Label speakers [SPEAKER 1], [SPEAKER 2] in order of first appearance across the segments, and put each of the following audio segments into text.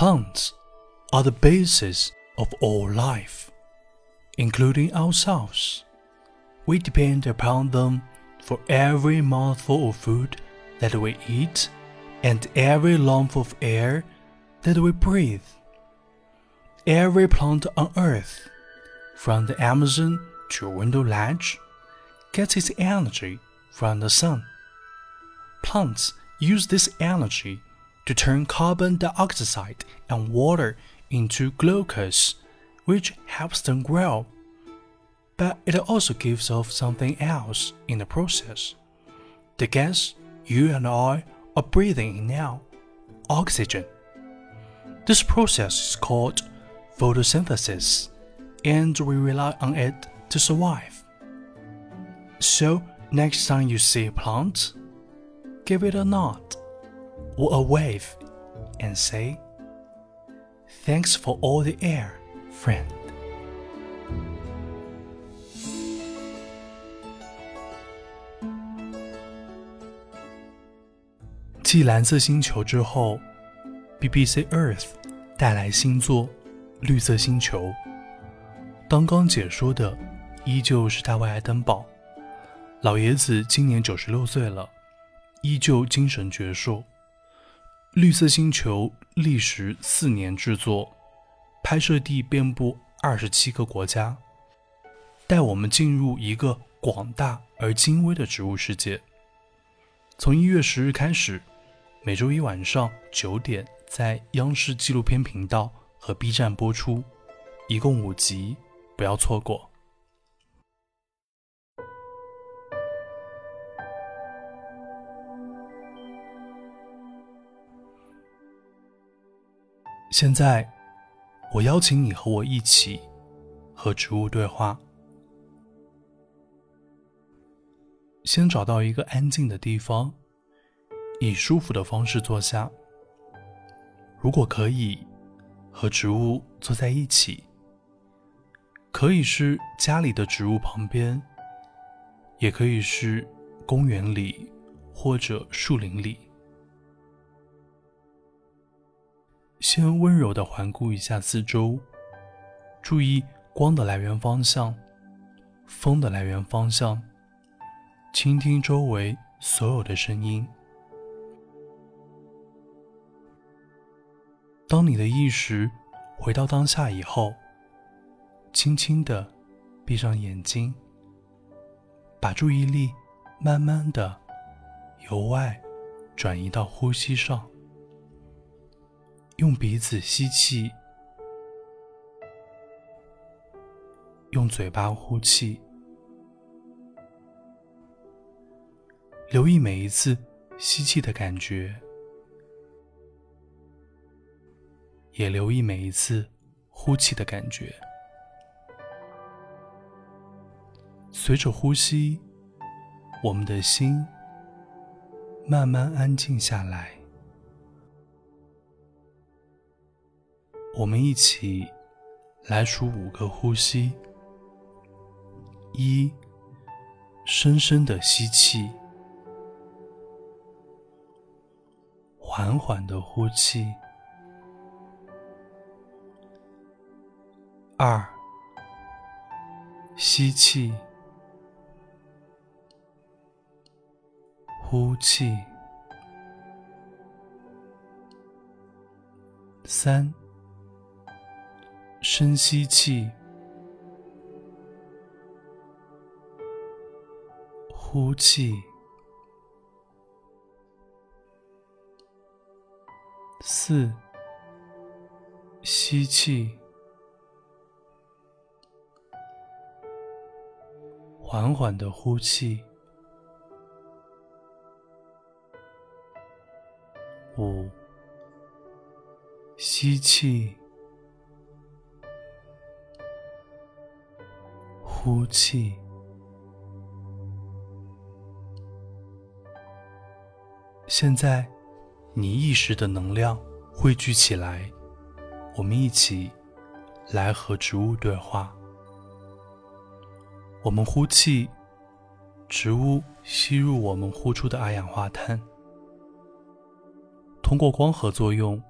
[SPEAKER 1] Plants are the basis of all life, including ourselves. We depend upon them for every mouthful of food that we eat and every lump of air that we breathe. Every plant on earth, from the Amazon to window ledge, gets its energy from the sun. Plants use this energy to turn carbon dioxide and water into glucose, which helps them grow. But it also gives off something else in the process. The gas you and I are breathing in now oxygen. This process is called photosynthesis, and we rely on it to survive. So, next time you see a plant, give it a nod or a wave and say, Thanks for all the air, friend. 继蓝色星球之后，BBC Earth 带来新作《绿色星球》。刚刚解说的依旧是大卫·爱登堡，老爷子今年九十六岁了，依旧精神矍铄。绿色星球历时四年制作，拍摄地遍布二十七个国家，带我们进入一个广大而精微的植物世界。从一月十日开始，每周一晚上九点在央视纪录片频道和 B 站播出，一共五集，不要错过。现在，我邀请你和我一起和植物对话。先找到一个安静的地方，以舒服的方式坐下。如果可以，和植物坐在一起，可以是家里的植物旁边，也可以是公园里或者树林里。先温柔地环顾一下四周，注意光的来源方向、风的来源方向，倾听周围所有的声音。当你的意识回到当下以后，轻轻地闭上眼睛，把注意力慢慢地由外转移到呼吸上。用鼻子吸气，用嘴巴呼气，留意每一次吸气的感觉，也留意每一次呼气的感觉。随着呼吸，我们的心慢慢安静下来。我们一起来数五个呼吸：一，深深的吸气，缓缓的呼气；二，吸气，呼气；三。深吸气，呼气，四，吸气，缓缓的呼气，五，吸气。呼气。现在，你意识的能量汇聚起来，我们一起来和植物对话。我们呼气，植物吸入我们呼出的二氧化碳，通过光合作用，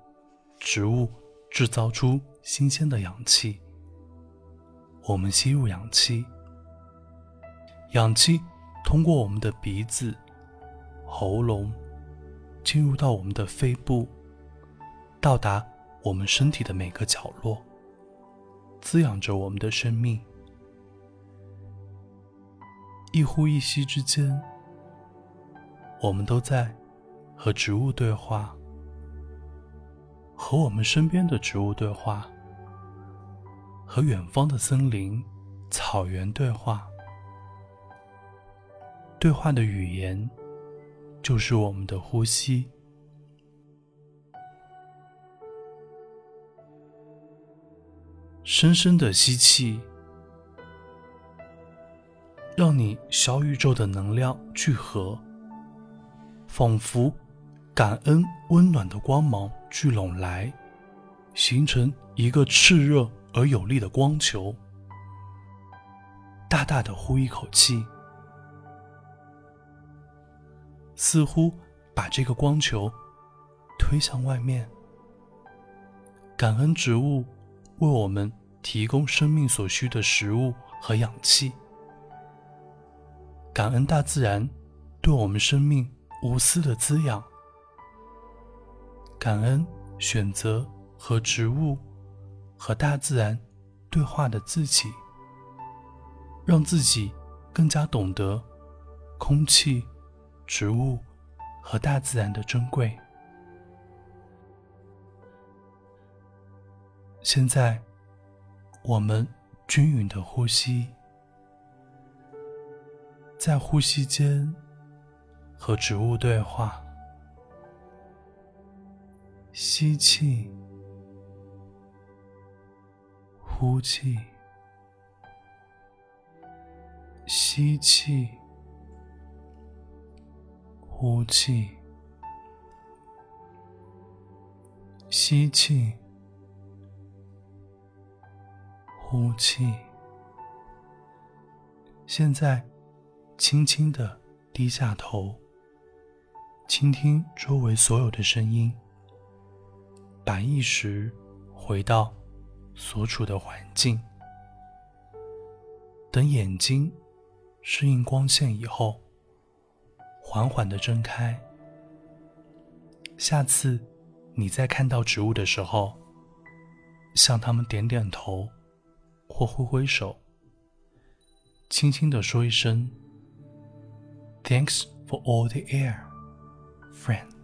[SPEAKER 1] 植物制造出新鲜的氧气，我们吸入氧气，氧气通过我们的鼻子、喉咙，进入到我们的肺部，到达我们身体的每个角落，滋养着我们的生命。一呼一吸之间，我们都在和植物对话，和我们身边的植物对话，和远方的森林、草原对话。对话的语言就是我们的呼吸。深深的吸气。让你小宇宙的能量聚合，仿佛感恩温暖的光芒聚拢来，形成一个炽热而有力的光球。大大的呼一口气，似乎把这个光球推向外面。感恩植物为我们提供生命所需的食物和氧气。感恩大自然对我们生命无私的滋养，感恩选择和植物和大自然对话的自己，让自己更加懂得空气、植物和大自然的珍贵。现在，我们均匀的呼吸。在呼吸间和植物对话，吸气，呼气，吸气，呼气，吸气，呼气。现在。轻轻的低下头，倾听周围所有的声音，把意识回到所处的环境。等眼睛适应光线以后，缓缓的睁开。下次你再看到植物的时候，向他们点点头，或挥挥手，轻轻的说一声。Thanks for all the air, friend.